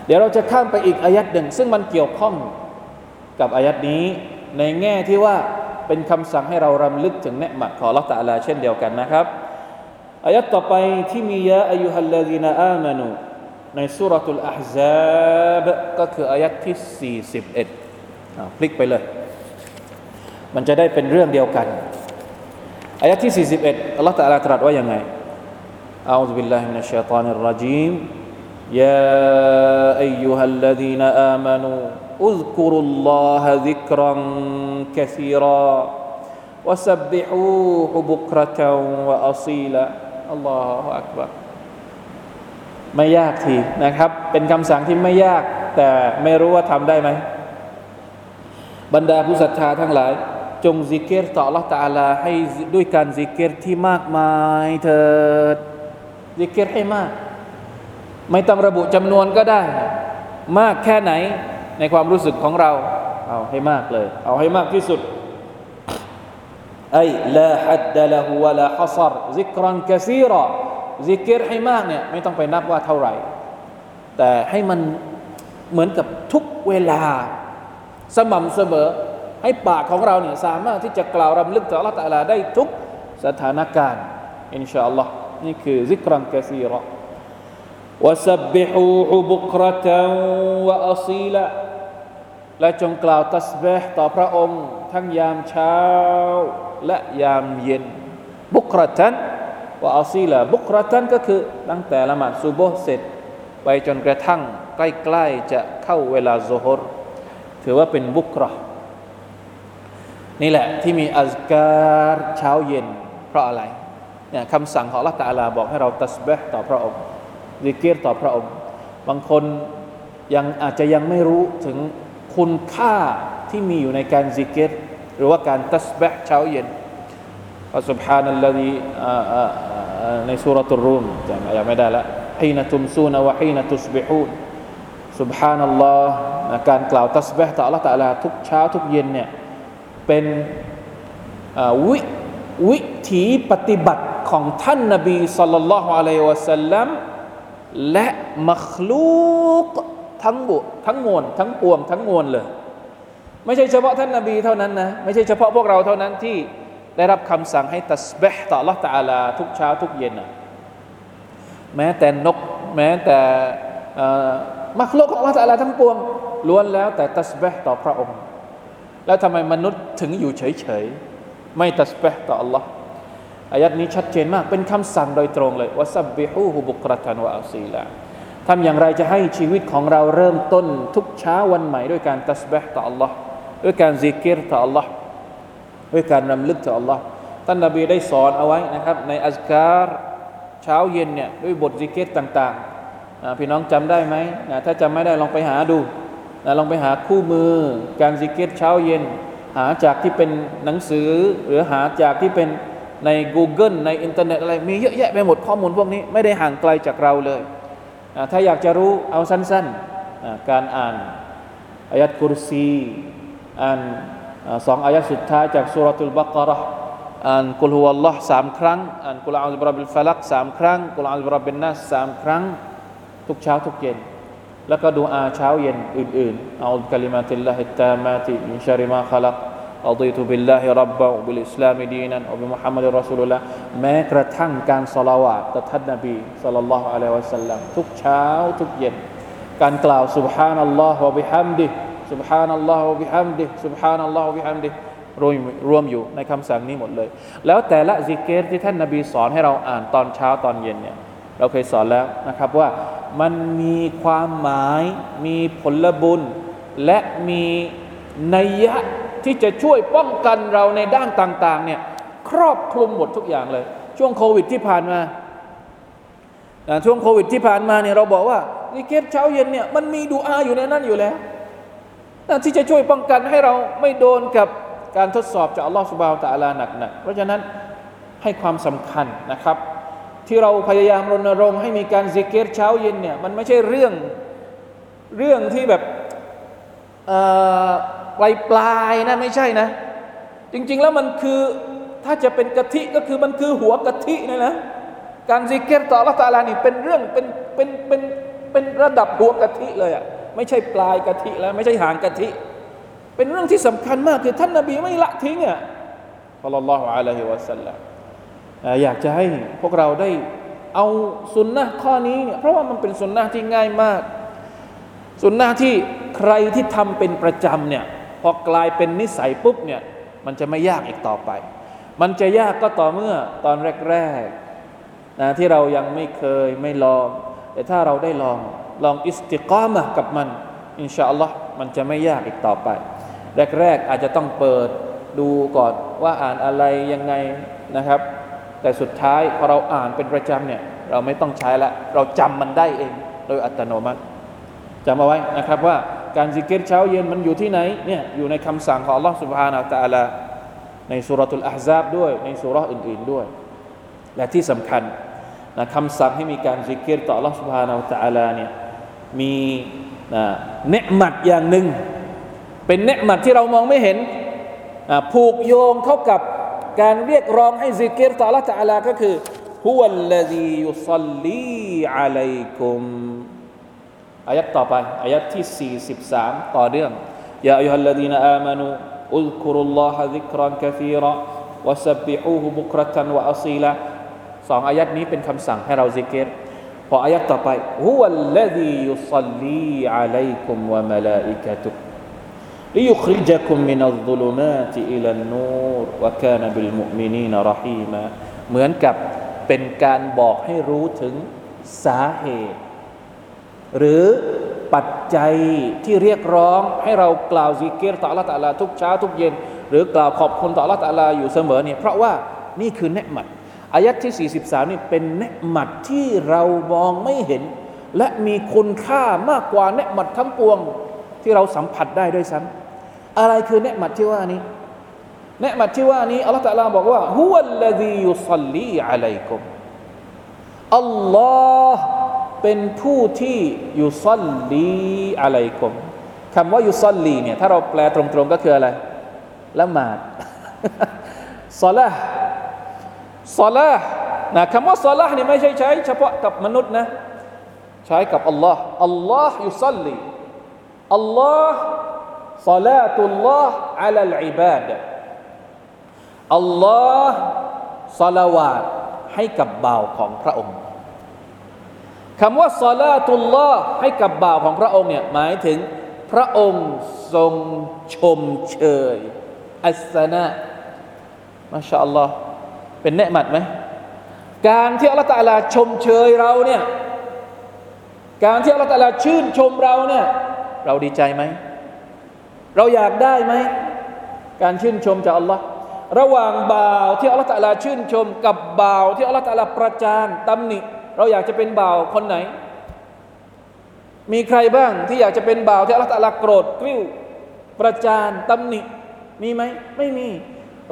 Speaker 1: เดี๋ยวเราจะข้ามไปอีกอายัดหนึ่ง ซึ่งมันเกี่ยวข้องกับอายัดนี้ในแง่ที่ว่าเป็นคำสั่งให้เรารำลึกถึงเนืมันของ Allah ตะลาเช่นเดียวกันนะครับอายัดต่อไปที่มียาอายุฮัลลาดีนาอามานูในสุรทูลอาฮซาบก็คืออายัดที่ 41พลิกไปเลย มันจะได้เป็นเรื่องเดียวกันอายัดที่41อัลลอฮฺตะลาตรัสว่ายังไงอาอุบิลลาฮิมินัชชัยฏานิรรจีม يا أيها الذين آمنوا اذكروا الله ذكرا كثيرا وسبحوه بكرة وأصيلا อัลลอฮฺอักบารไม่ยากทีนะครับ เป็นคำสั่งที่ไม่ยาก แต่ไม่รู้ว่าทำได้ไหม บรรดาผู้ศรัทธาทั้งหลาย จงซิกเกตต่อ Allah ตาลาให้ด้วยการซิกเกตที่มากมายเถิดซิกเกตให้มาก ไม่ต้องระบุจำนวนก็ได้ มากแค่ไหนในความรู้สึกของเรา เอาให้มากเลย เอาให้มากที่สุดไอ้ลาฮัดดะละหูวะลาฮัซรซิกรันกะซีรอซิกรให้มากเนี่ยไม่ต้องไปนับว่าเท่าไหร่ แต่ให้มันเหมือนกับทุกเวลาสม่ำเสมอ ให้ปากของเราเนี่ยสามารถที่จะกล่าวรำลึกต่อ Allah ตะลาได้ทุกสถานการณ์อินชาอัลลอฮ์นี่คือซิกรันกะซีรอ وسبحوه بكرة وأصيلا และจงกล่าวตัสบห์ต่อพระองค์ ทั้งยามเช้า และยามเย็น บุกรตันว่าอัซีละบุกรตันก็คือตั้งแต่ละหมาดซุโบเสร็จ ไปจนกระทั่งใกล้ๆจะเข้าเวลาโซฮรถือว่าเป็นบุกร นี่แหละที่มีอัซการเช้าเย็น เพราะอะไรเนี่ยคำสั่งของละตาลาบอกให้เราตัสบห์ต่อพระองค์ดิกรต่อพระองค์ บางคนยังอาจจะยังไม่รู้ถึงคุณค่าที่มีอยู่ในการซิกเกตหรือว่าการตัสบะเช้าเย็นอัสุบฮานัลลดีในสุรตุรุมจำยังไม่ได้ละฮีนตุมซูนวะฮีนตุสบิฮูนสุบฮานัลลอฮ์การกล่าวตัสบะต่อ Allah ตะลาทุกเช้าทุกเย็นเนี่ย เป็นวิวิถีปฏิบัติของท่านนบีสัลลัลลอฮุอะลัยวะสัลลัมและมัคลูกทั้งบุทั้งมวลทั้งปวงทั้งมวลเลย ไม่ใช่เฉพาะท่านนาบีเท่านั้นนะ ไม่ใช่เฉพาะพวกเราเท่านั้นที่ได้รับคำสั่งให้ตัสเบห์ต่อ Allah ตาลาทุกเช้าทุกเย็นนะแม้แต่นก แม้แต่มักโลกของ Allah ตาลาทั้งปวงล้วนแล้วแต่ตัสเบห์ต่อพระองค์ แล้วทำไมมนุษย์ถึงอยู่เฉยๆ ไม่ตัสบห์ต่อ Allah อายัดนี้ชัดเจนมาก เป็นคำสั่งโดยตรงเลยว่าซับบิฮูฮุบุกรตันวะอัลซีลาทำอย่างไรจะให้ชีวิตของเราเริ่มต้นทุกเช้าวันใหม่ด้วยการตัสบห์ต่อ Allah ด้วยการซิกเกตต่อ Allah ด้วยการรำลึกต่อ Allah ท่านนบีได้สอนเอาไว้นะครับ ใน أذكار เช้าเย็นเนี่ยด้วยบทซิกเกตต่างๆพี่น้องจำได้ไหมถ้าจำไม่ได้ลองไปหาดู ลองไปหาคู่มือ การซิกเกตเช้าเย็น หาจากที่เป็นหนังสือ หรือหาจากที่เป็นใน Google ในอินเทอร์เน็ตอะไร มีเยอะแยะไปหมดข้อมูลพวกนี้ไม่ได้ห่างไกลจากเราเลย ถ้าอยากจะรู้เอาสั้นๆ การอ่านآية الكرسيอ่านสองอายัดสุดท้ายจากسورة البقرة อ่าน قل هو الله สามครั้งอ่าน قل أعوذ برب الفلق สามครั้ง قل أعوذ برب الناس สามครั้ง ทุกเช้าทุกเย็น แล้วก็ดูอาเช้าเย็นอื่นๆเอาคลิมาติลลาฮิตตามาติมินชาริมาขลัก رضيت بالله ربا وبالإسلام دينا وبمحمد رسول الله แม้กระทั่งการสลาวาตต่อท่านนบีสัลลัลลอฮุอะลัยฮิวะสัลลัมทุกเช้าทุกเย็นการกล่าว سبحان الله وبحمده سبحان الله وبحمده سبحان الله وبحمده รวมรวมอยู่ในคำสั่งนี้หมดเลย แล้วแต่ละซิกเกตที่ท่านนาบีสอนให้เราอ่านตอนเช้าตอนเย็นเนี่ย เราเคยสอนแล้วนะครับว่ามันมีความหมายมีผลบุญ และมีนัยยะที่จะช่วยป้องกันเราในด้านต่างๆเนี่ยครอบคลุมหมดทุกอย่างเลย ช่วงโควิดที่ผ่านมาช่วงโควิดที่ผ่านมาเนี่ยเราบอกว่านิเกตเช้าเย็นเนี่ยมันมีดูอาอยู่ในนั้นอยู่แล้วที่จะช่วยป้องกันให้เราไม่โดนกับการทดสอบจากอัลลอฮฺสุบาวตะอาลาหนักๆเพราะฉะนั้นให้ความสำคัญนะครับ ที่เราพยายามรณรงค์ให้มีการซิกเกตเช้าเย็นเนี่ยมันไม่ใช่เรื่องเรื่องที่แบบปลายปลายนะไม่ใช่นะ จริง ๆ แล้วมันคือถ้าจะเป็นกะทิก็คือมันคือหัวกะทินะนะการซิกเกตต่อละตาลานี่เป็นเรื่องเป็นเป็นเป็นเป็นระดับหัวกะทิเลยอะ่ะไม่ใช่ปลายกะทิแล้วไม่ใช่หางกะทิ เป็นเรื่องที่สำคัญมากคือท่านนาบีไม่ละทิ้งอะอัลลอฮฺอะลัยฮิวะสัลลัม อยากจะให้พวกเราได้เอาสุนนะข้อนี้เนี่ยเพราะว่ามันเป็นสุนนะที่ง่ายมาก สุนนะที่ใครที่ทำเป็นประจำเนี่ยพอกลายเป็นนิสัยปุ๊บเนี่ยมันจะไม่ยากอีกต่อไป มันจะยากก็ต่อเมื่อตอนแรกๆนะที่เรายังไม่เคยไม่ลอง แต่ถ้าเราได้ลองลองอิสติกามะกับมัน อินชาอัลลอฮ์มันจะไม่ยากอีกต่อไป แรก ๆ อาจจะต้องเปิดดูก่อนว่าอ่านอะไรยังไงนะครับ แต่สุดท้ายพอเราอ่านเป็นประจำเนี่ยเราไม่ต้องใช้ละเราจำมันได้เองโดยอัตโนมัติจำเอาไว้นะครับว่าการซิกเก็ตเช้าเย็นมันอยู่ที่ไหนเนี่ยอยู่ในคำสั่งของ Allah سبحانه และ تعالى ในสุรทูลอาฮซาบด้วยในสุรอื่นๆด้วย และที่สำคัญนะคำสั่งให้มีการซิกเก็ตต่อ Allah سبحانه และ تعالى เนี่ยมีนะเนืหมัดอย่างหนึ่งเป็นเนืหมัดที่เรามองไม่เห็นผูกโยงเข้ากับ การเรียกร้องให้ ذكر ต่อ الله تعالى ก็คือฮุวัลลซียุซัลลีอะลัยกุมอายัดต่อไปอายัดที่ 43 ต่อเรื่องยาอัยฮัลลดีนอามานูอุลกุรุลลอฮะซิกรันกะซีรอวะซับบิฮูฮุบุกรตันวะอัซีละสองอายัดนี้เป็นคำสั่งให้เราซิกเกตพออายัดต่อไปฮุวัลลดียุซัลลีอะลัยกุมวะมะลาอิกะตุก ليخرجكم من الظلمات إلى النور وكان بالمؤمنين رحيما เหมือนกับเป็นการบอกให้รู้ถึงสาเหตุ หรือปัจจัยที่เรียกร้องให้เรากล่าวซิกเกตต่อ Allah ตะลาทุกเช้าทุกเย็น หรือกล่าวขอบคุณต่อ Allah ตะลาอยู่เสมอเนี่ยเพราะว่านี่คือเนืหมัดอายัดที่ 43 นี่เป็นเนืหมัดที่เรามองไม่เห็น และมีคุณค่ามากกว่าเนืหมัดทั้งปวงที่เราสัมผัสได้ด้วยซ้ำ อะไรคือเนืหมัดที่ว่านี้เนืหมัดที่ว่านี้อัลลอฮฺตะลาบอกว่าฮุวัลลดียุซัลลีอะลัยกุมอัลลอฮ์เป็นผู้ที่ยุซัลลีอะลัยกุมคำว่ายุซัลลีเนี่ยถ้าเราแปลตรงๆก็คืออะไรละหมาดซอละซอละนะคำว่าซอละนี่ไม่ใช่ใช้เฉพาะกับมนุษย์นะ ใช้กับอัลลอฮ์อัลลอฮ์ยุซัลลีอัลลอฮ์ ซาลาตุลลอฮ์อัลลอิบาดอัลลอฮ์ซาลาวาตให้กับบ่าวของพระองค์คำว่าซาลาตุลลอฮ์ให้กับบ่าวของพระองค์เนี่ยหมายถึงพระองค์ทรงชมเชย อัสนะมาชาอัลลอฮ์เป็นเนืหมัดไหมการที่อัลลอฮฺตะลาชมเชยเราเนี่ยการที่อัลลอฮฺตะลาชื่นชมเราเนี่ยเราดีใจไหม เราอยากได้ไหม การชื่นชมจากอัลลอฮ์ระหว่างบ่าวที่อัลลอฮฺตะลาชื่นชม กับบ่าวที่อัลลอฮฺตะลาประจานตำหนิ เราอยากจะเป็นบ่าวคนไหน มีใครบ้างที่อยากจะเป็นบ่าวที่อัลลอฮฺตะลาโกรธกริ้ว ประจานตำหนิ มีไหม ไม่มี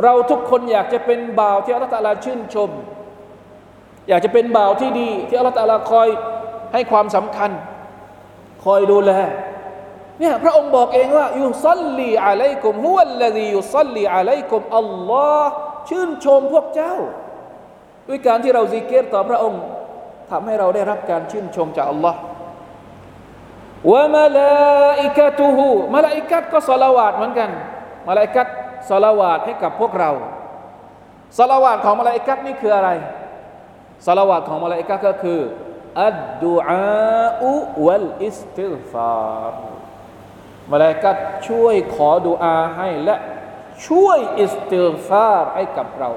Speaker 1: เราทุกคนอยากจะเป็นบ่าวที่อัลลอฮฺตะลาชื่นชม อยากจะเป็นบ่าวที่ดี ที่อัลลอฮฺตะลาคอยให้ความสำคัญ คอยดูแล เนี่ยพระองค์บอกเองว่าيصلي عليكم هو الذي يصلي عليكم อัลลอฮ์ชื่นชมพวกเจ้า ด้วยการที่เราซิกิรต่อพระองค์ทำให้เราได้รับการชื่นชมจากอัลลอฮ์وملائكته มาลาอิกัตก็สลาวาตเหมือนกันมาลาอิกัตสลาวาตให้กับพวกเราสลาวาตของมาลาอิกัตนี่คืออะไรสลาวาตของมาลาอิกัตก็คือالدعاء والاستغفار มาลาอิกัตช่วยขอดุอาให้และช่วยอิสติฆฟารให้กับเรา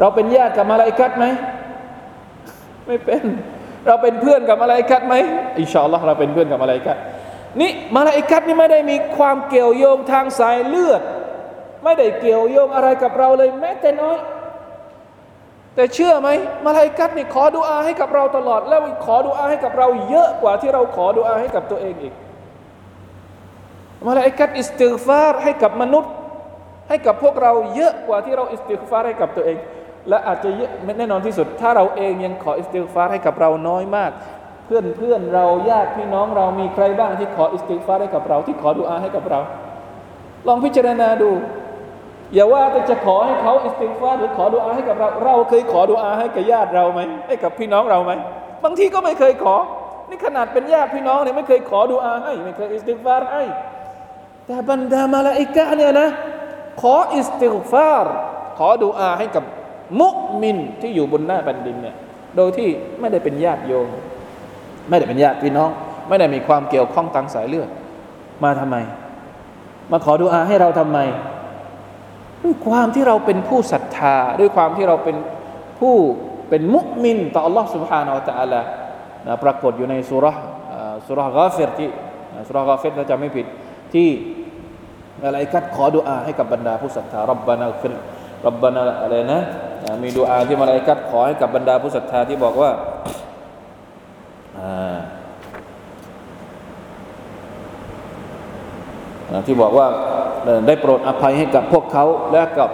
Speaker 1: เราเป็นญาติกับมาลาอิกัตไหมไม่เป็น เราเป็นเพื่อนกับมาลาอิกัตไหมอินชาอัลลอฮ์เราเป็นเพื่อนกับมาลาอิกัตนี่มาลาอิกัตนี่ไม่ได้มีความเกี่ยวโยงทางสายเลือด ไม่ได้เกี่ยวโยงอะไรกับเราเลยแม้แต่น้อย แต่เชื่อไหมมาลาอิกัตนี่ขอดุอาให้กับเราตลอด แล้วขอดุอาให้กับเราเยอะกว่าที่เราขอดุอาให้กับตัวเองอีกมาลาอิกัตอิสติฆฟารให้กับมนุษย์ ให้กับพวกเราเยอะกว่าที่เราอิสติฆฟารให้กับตัวเอง และอาจจะเยอะแน่นอนที่สุด ถ้าเราเองยังขออิสติฆฟารให้กับเราน้อยมาก เพื่อนเพื่อนเราญาติพี่น้องเรามีใครบ้างที่ขออิสติฆฟารให้กับเรา ที่ขอดุอาให้กับเรา ลองพิจารณาดู อย่าว่าแต่จะขอให้เขาอิสติฆฟารหรือขอดุอาให้กับเรา เราเคยขอดุอาให้กับญาติเราไหมให้กับพี่น้องเราไหมบางทีก็ไม่เคยขอ นี่ขนาดเป็นญาติพี่น้องเนี่ยไม่เคยขอดุอาให้ไม่เคยอิสติฆฟารให้แต่บรรดามาลาอิกะเนี่ยนะ ขออิสติฆฟารขอดุอาให้กับมุมินที่อยู่บนหน้าแผ่นดินเนี่ยโดยที่ไม่ได้เป็นญาติโยมไม่ได้เป็นญาติพี่น้อง ไม่ได้มีความเกี่ยวข้องทางสายเลือดมาทำไม มาขอดุอาให้เราทำไม ด้วยความที่เราเป็นผู้ศรัทธา ด้วยความที่เราเป็นผู้เป็นมุมินต่อ Allah سبحانه และ تعالى นะปรากฏอยู่ในสุรษสุรษกาเฟรที่สุรษกาเฟรถ้าจำไม่ผิด ที่มาลาอิกัดขอดุอาให้กับบรรดาผู้ศรัทธารับบานาฟิรรับบานาอะไรนะมีดุอาที่มาลาอิกัดขอให้กับบรรดาผู้ศรัทธาที่บอกว่า า ที่บอกว่าได้โปรดอภัยให้กับพวกเขาและกับ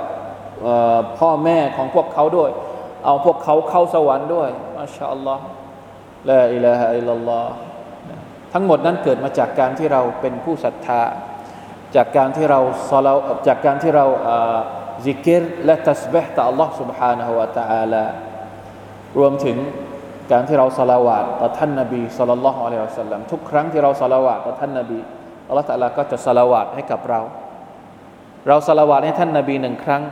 Speaker 1: พ่อแม่ของพวกเขาด้วย เอาพวกเขาเข้าสวรรค์ด้วยมาชาอัลลอฮ์ละอิลาฮะอิลลัลลอฮ์ทั้งหมดนั้นเกิดมาจากการที่เราเป็นผู้ศรัทธา จากการที่เราซอลาจากการที่เราซิกเกตและตัสบห์ต่อ Allah سبحانه และ تعالى รวมถึง การที่เราสละวาดต่อท่านนบีสุลต่านละฮ์อะลัยฮิวสัลลัมทุกครั้งที่เราสละวาดต่อท่านนบี อัลลอฮฺตะลาก็จะสลาวาตให้กับเรา เราสลาวาตให้ท่านนบีหนึ่งครั้ง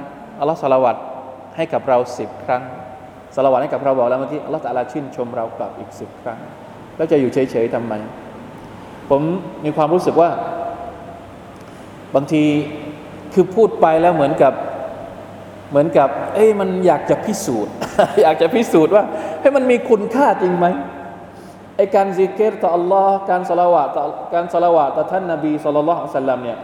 Speaker 1: อัลลอฮฺสลาวาตให้กับเราสิบครั้งสลาวาตให้กับเราบอกแล้วเมื่อกี้อัลลอฮฺตะลาชื่นชมเรากลับอีกสิบครั้ง แล้วจะอยู่เฉยๆทำไม ผมมีความรู้สึกว่า บางทีคือพูดไปแล้วเหมือนกับเหมือนกับ เอ้ยมันอยากจะพิสูจน์ อยากจะพิสูจน์ว่าให้มันมีคุณค่าจริงไหม ไอการซิกเกตต่ออัลลอฮ์การสละวะต่อการสละวะต่อท่านนบีสุลต่านละสัลลัมเนี่ย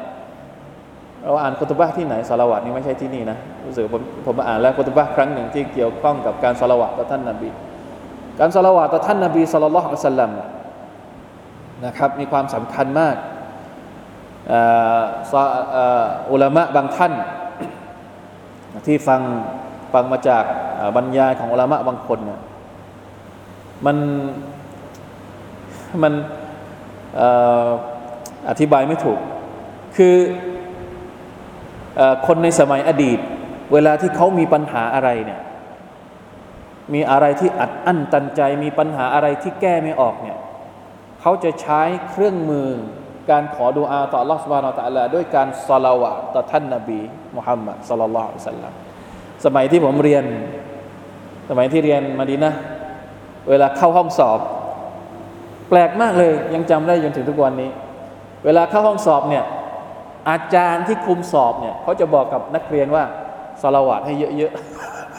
Speaker 1: เราอ่านคุตบะที่ไหนสละวะนี่ไม่ใช่ที่นี่นะรู้สึกผมผมอ่านแล้วคุตบะครั้งหนึ่งที่เกี่ยวข้องกับการสละวะต่อท่านนบี การสละวะต่อท่านนบีสุลต่านละสัลลัมนะครับมีความสำคัญมากอุลามะบางท่าน ที่ฟังฟังมาจากบรรยายของอุลามะบางคนเนี่ยมัน มันอธิบายไม่ถูก คืออคนในสมัยอดีต เวลาที่เขามีปัญหาอะไรเนี่ยมีอะไรที่อัดอั้นตันใจ มีปัญหาอะไรที่แก้ไม่ออกเนี่ยเขาจะใช้เครื่องมือการขอดุอาต่อลอสบานาตะลาด้วยการสลาวะต่อท่านนาบีมุฮัมมัดสลลัลลอฮุสัลลัมสมัยที่ผมเรียน สมัยที่เรียนมาดีนะ เวลาเข้าห้องสอบ แปลกมากเลยยังจำได้จนถึงทุกวันนี้ เวลาเข้าห้องสอบเนี่ยอาจารย์ที่คุมสอบเนี่ยเขาจะบอกกับนักเรียนว่าสลาวะให้เยอะ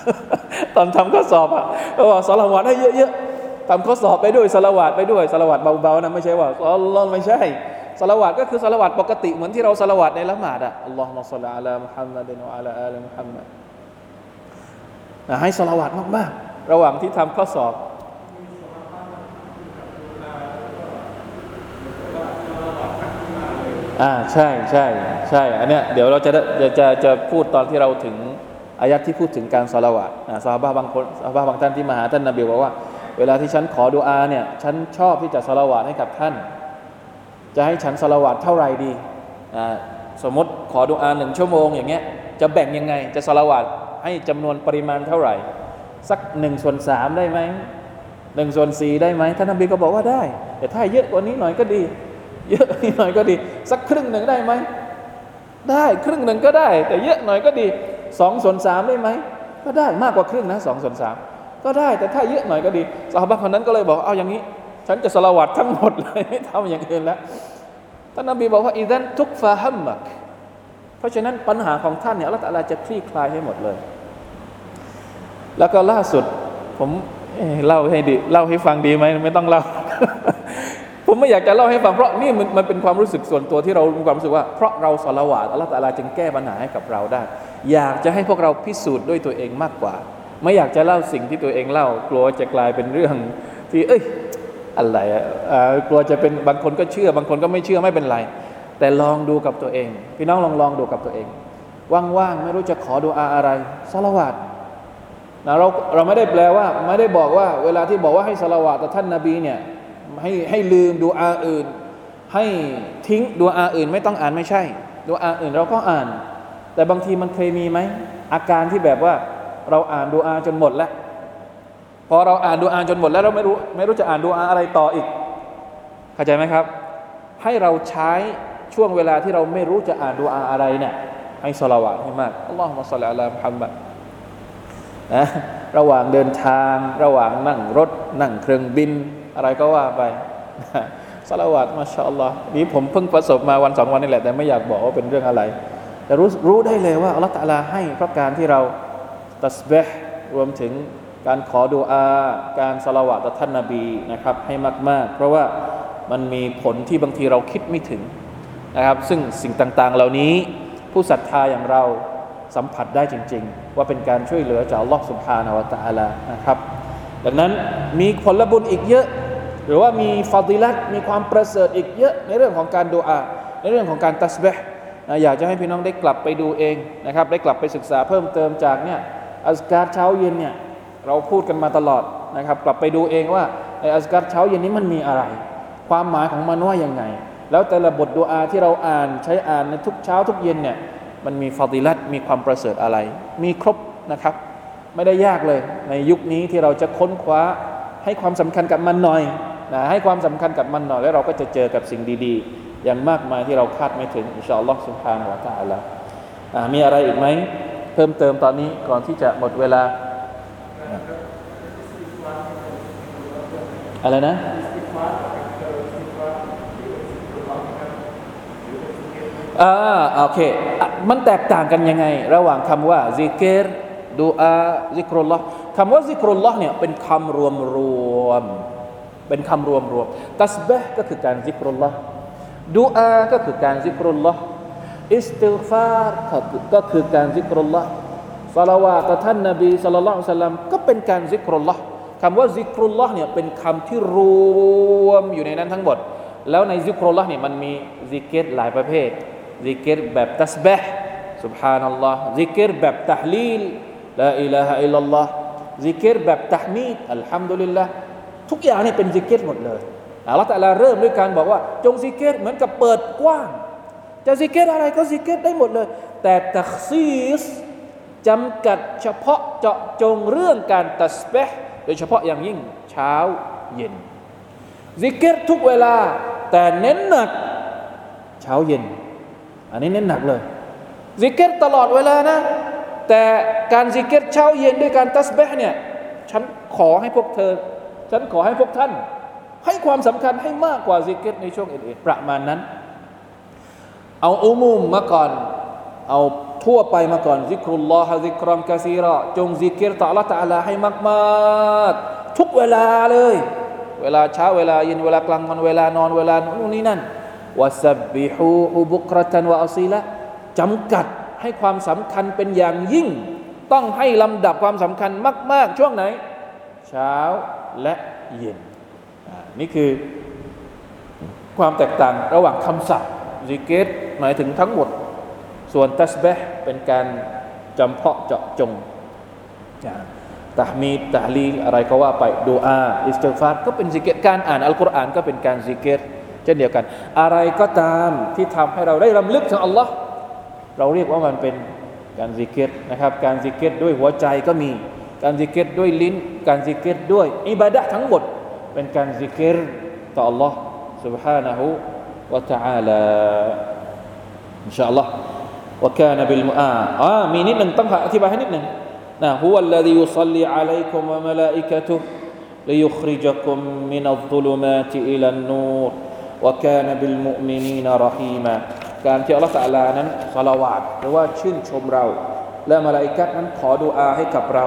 Speaker 1: ๆตอนทำข้อสอบอะเขาบอกสลาวะให้เยอะๆทำข้อสอบไปด้วยสลาวะไปด้วยสลาวะเบาๆนะไม่ใช่ว่าอัลลอฮ์ไม่ใช่สละวัดก็คือสละวัดปกติเหมือนที่เราสละวัดในละหมาดอะอัลลอฮฺมะสัลลัลลอฮฺมุฮัมมัดวะอัลลอฮฺมุฮัมมัดให้สละวัดมากๆ ระหว่างที่ทำข้อสอบ อ่าใช่ใช่ใช่อันเนี้ยเดี๋ยวเราจะจะจะจะพูดตอนที่เราถึงอายัดที่พูดถึงการสละวัดนะซาบะบางคนซาบะบางท่านที่มาหาท่านนบีบอกว่า เวลาที่ฉันขอดุอาเนี่ยฉันชอบที่จะสละวัดให้กับท่าน จะให้ฉันสละวัดเท่าไหร่ดีอ่าสมมติขอดุอาหนึ่งชั่วโมงอย่างเงี้ยจะแบ่งยังไงจะสละวัดให้จำนวนปริมาณเท่าไหร่ สักหนึ่งส่วนสามได้ไหมหนึ่งส่วนสี่ได้ไหมท่านนบีก็บอกว่าได้ แต่ถ้าเยอะกว่านี้หน่อยก็ดี เยอะนิดหน่อยก็ดี สักครึ่งหนึ่งได้ไหม ได้ครึ่งหนึ่งก็ได้ แต่เยอะหน่อยก็ดีสองส่วนสามได้ไหม ก็ได้มากกว่าครึ่งนะสองส่วนสามก็ได้แต่ถ้าเยอะหน่อยก็ดีสาวบ้าคนนั้นก็เลยบอกเอาอย่างนี้ ฉันจะสละวัดทั้งหมดเลยไม่ทำอย่างอื่นแล้วท่านนบีบอกว่าอิดันทุกฟาฮัมมักเพราะฉะนั้นปัญหาของท่านเนี่ยอัลลอฮฺจะคลี่คลายให้หมดเลย แล้วก็ล่าสุดผมเล่าให้ดีเล่าให้ฟังดีไหมไม่ต้องเล่า ผมไม่อยากจะเล่าให้ฟังเพราะนี่มันมันเป็นความรู้สึกส่วนตัวที่เรามีความรู้สึกว่าเพราะเราสละวาดอัลลอฮฺจึงแก้ปัญหาให้กับเราได้ อยากจะให้พวกเราพิสูจน์ด้วยตัวเองมากกว่า ไม่อยากจะเล่าสิ่งที่ตัวเองเล่า กลัวจะกลายเป็นเรื่องที่เอ้ยอะไรกลัวจะเป็นบางคนก็เชื่อบางคนก็ไม่เชื่อไม่เป็นไร แต่ลองดูกับตัวเอง พี่น้องลองลองดูกับตัวเองว่างๆไม่รู้จะขอดูอาอะไรสละวัดนะเราเราไม่ได้แปลว่าไม่ได้บอกว่า เวลาที่บอกว่าให้สละวัดต่อท่านนาบีเนี่ย ให้ให้ลืมดูอาอื่น ให้ทิ้งดูอาอื่น ไม่ต้องอ่านไม่ใช่ดูอาอื่นเราก็อ่าน แต่บางทีมันเคยมีไหมอาการที่แบบว่าเราอ่านดูอาจนหมดแล้วพอเราอ่านดูอาจนหมดแล้วเราไม่รู้ไม่รู้จะอ่านดูอาอะไรต่ออีกเข้าใจไหมครับ ให้เราใช้ช่วงเวลาที่เราไม่รู้จะอ่านดูอาอะไรเนี่ยให้สละวะให้มากอัลลอฮฺมะสัลลัลลอฮฺมุฮัมมัดนะระหว่างเดินทาง ระหว่างนั่งรถ นั่งเครื่องบิน อะไรก็ว่าไปสละวัดมาชาอัลลอฮ์นี้ผมเพิ่งประสบมาวันสองวันนี่แหละแต่ไม่อยากบอกว่าเป็นเรื่องอะไร แต่รู้รู้ได้เลยว่าอัลลอฮฺตะลาให้เพราะการที่เราตัสเบห์รวมถึงการขอดูอา การสละวะต่อท่านนาบีนะครับให้มาก ๆ เพราะว่ามันมีผลที่บางทีเราคิดไม่ถึงนะครับ ซึ่งสิ่งต่างๆ เหล่านี้ผู้ศรัทธาอย่างเราสัมผัสได้จริง ๆ ว่าเป็นการช่วยเหลือจากอัลลอฮ์สุบฮานาวะตะอาลานะครับ ดังนั้นมีผลบุญอีกเยอะ หรือว่ามีฟาดิลัตมีความประเสริฐอีกเยอะในเรื่องของการดูอาในเรื่องของการตัสเบห์อยากจะให้พี่น้องได้กลับไปดูเองนะครับ ได้กลับไปศึกษาเพิ่มเติมจากเนี่ยอัสการเช้าเย็นเนี่ยเราพูดกันมาตลอดนะครับ กลับไปดูเองว่าไออัสการเช้าเย็นนี้มันมีอะไร ความหมายของมันว่ายังไง แล้วแต่ละบทดูอาที่เราอ่านใช้อ่านในทุกเช้าทุกเย็นเนี่ยมันมีฟาติลัตมีความประเสริฐอะไร มีครบนะครับ ไม่ได้ยากเลยในยุคนี้ที่เราจะค้นคว้าให้ความสำคัญกับมันหน่อย นะให้ความสำคัญกับมันหน่อยแล้วเราก็จะเจอกับสิ่งดีๆ อย่างมากมายที่เราคาดไม่ถึงอินชาอัลลอฮ์สุบฮานวะตาละมีอะไรอีกไหมเพิ่มเติมตอนนี้ก่อนที่จะหมดเวลา อะไรนะอ่าโอเค มันแตกต่างกันยังไง ระหว่างคำว่าซิกเกอร์ดูอาซิกรุลลอฮ์คำว่าซิกรุลลอฮ์เนี่ยเป็นคำรวมรวม เป็นคำรวมรวมตัสบะก็คือการซิกรุลลอฮ์ดูอาก็คือการซิกรุลลอฮ์อิสติฟารก็คือการซิกรุลลอฮ์สลาวาตท่านนบีสัลลัลลอฮุอะลัยฮิสลามก็เป็นการซิกรุลลอฮ์คำว่าซิกรุลลอฮ์เนี่ยเป็นคำที่รวมอยู่ในนั้นทั้งหมด แล้วในซิกรุลลอฮ์เนี่ยมันมีซิกเกตหลายประเภทซิกเกตแบบตัสบะ سبحان الله ซิกเกตแบบตัฮลีล ทุกอย่างเนี่ยเป็นซิกิรหมดเลยอัลลอฮฺตะลาเริ่มด้วยการบอกว่า จงซิกิรเหมือนกับเปิดกว้าง จะซิกเกตอะไรก็ซิกเกตได้หมดเลย แต่تخصيص จำกัดเฉพาะเจาะจงเรื่องการตัสเบียะห์โดยเฉพาะอย่างยิ่งเช้าเย็นซิกิรทุกเวลา แต่เน้นหนักเช้าเย็น อันนี้เน้นหนักเลยซิกิรตลอดเวลานะ แต่การซิกิรเช้าเย็นด้วยการตัสเบียะห์เนี่ยฉันขอให้พวกเธอ ฉันขอให้พวกท่าน ให้ความสำคัญให้มากกว่าซิกิรในช่วงอื่นๆประมาณนั้น เอา عموم มาก่อน เอาทั่วไปมาก่อนاذكروا الله ذكرا كثيرا จงซิกิรต่ออัลลอฮฺตะลาให้มากๆ ทุกเวลาเลย เวลาเช้าเวลาเย็นเวลากลางวันเวลานอนเวลานู่นนี่นั่นوسبحوه بكرة وأصيلا จำกัดให้ความสำคัญเป็นอย่างยิ่ง ต้องให้ลำดับความสำคัญมาก ๆ ช่วงไหน เช้า และเย็นนี่คือความแตกต่างระหว่างคำศัพท์ซิกิรหมายถึงทั้งหมด ส่วนตัสเบียะห์เป็นการจำเพาะเจาะจงتحميد تهليل อะไรก็ว่าไปดุอาอิสติฆฟารก็เป็นซิกิรการอ่านอัลกุรอานก็เป็นการซิกิรเช่นเดียวกัน อะไรก็ตามที่ทำให้เราได้รำลึกถึงอัลลอฮ์เราเรียกว่ามันเป็นการซิกเกตนะครับ การซิกเกตด้วยหัวใจก็มี การซิกเกตด้วยลิ้น การซิกเกตด้วยอิบาดะทั้งหมด เป็นการซิกเกตต่อ Allah سبحانه وتعالى إن شاء الله وكان بالم آه, آه مين นิดหนึ่งต้องอธิบายให้นิดหนึ่งนะ هو الذي يصلي عليكم وملائكته ليخرجكم من الظلمات إلى النور وكان بالمؤمنين رحيما การที่อัลลอฮฺตะลานั้นสลาวาดหรือว่าชื่นชมเรา และมาลาอิกัดนั้นขอดุอาให้กับเรา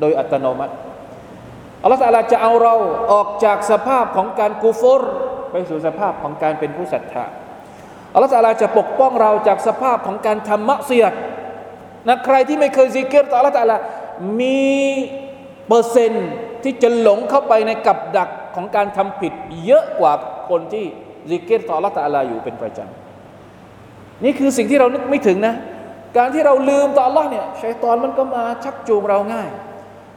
Speaker 1: โดยอัตโนมัติอัลลอฮฺตะลาจะเอาเราออกจากสภาพของการกูฟรไปสู่สภาพของการเป็นผู้ศรัทธาอัลลอฮฺตะลาจะปกป้องเราจากสภาพของการทำมะเสียดนะใครที่ไม่เคยซิกเกตต่ออัลลอฮฺตะลามีเปอร์เซ็นต์ที่จะหลงเข้าไปในกับดักของการทำผิด เยอะกว่าคนที่ซิกเกตต่ออัลลอฮฺตะลาอยู่เป็นประจำนี่คือสิ่งที่เรานึกไม่ถึงนะ การที่เราลืมต่ออัลลอฮ์เนี่ยชัยตอนมันก็มาชักจูงเราง่าย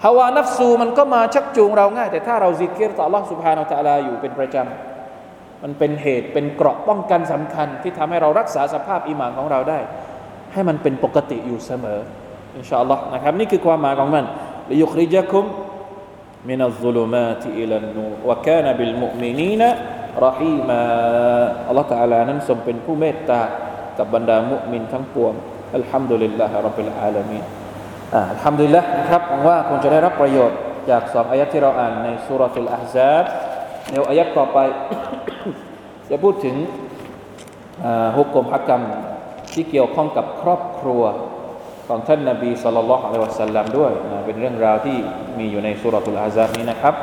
Speaker 1: ฮาวานัฟซูมันก็มาชักจูงเราง่าย แต่ถ้าเราซิกเกตต่ออัลลอฮ์สุบฮานาอัลตะลาอยู่เป็นประจำมันเป็นเหตุเป็นเกราะป้องกันสำคัญ ที่ทำให้เรารักษาสภาพอิมานของเราได้ ให้มันเป็นปกติอยู่เสมออินชาอัลลอฮ์นะครับนี่คือความหมายของมันลิยุคริจักุม من الظلمات إلى النور وكان بالمؤمنين رحيما อัลลอฮฺ تعالى นั้นทรงเป็นผู้เมตตากับบรรดามุมินทั้งปวงอัลฮัมดุลิลลาฮิรับบิลอาลามีน ทำดีแล้วนะครับหวังว่าคุณจะได้รับประโยชน์จากสองอายะที่เราอ่านในสุรทูลอาฮซาบในอายะต่อไปจะพูดถึงฮุกกลมฮักกรรมที่เกี่ยวข้องกับครอบครัวของท่านนาบีสุลต่านละอะลัยฮฺสัลลัมด้วยนะเป็นเรื่องราวที่มีอยู่ในสุรทูลอาซาบนี้นะครับ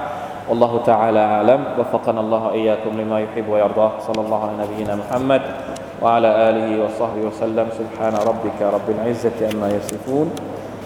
Speaker 1: والله تعالى أعلم وفقنا الله إياكم لما يحب ويرضى صلى الله على نبينا محمد وعلى آله وصحبه وسلم سبحان ربك رب العزة أما يصفون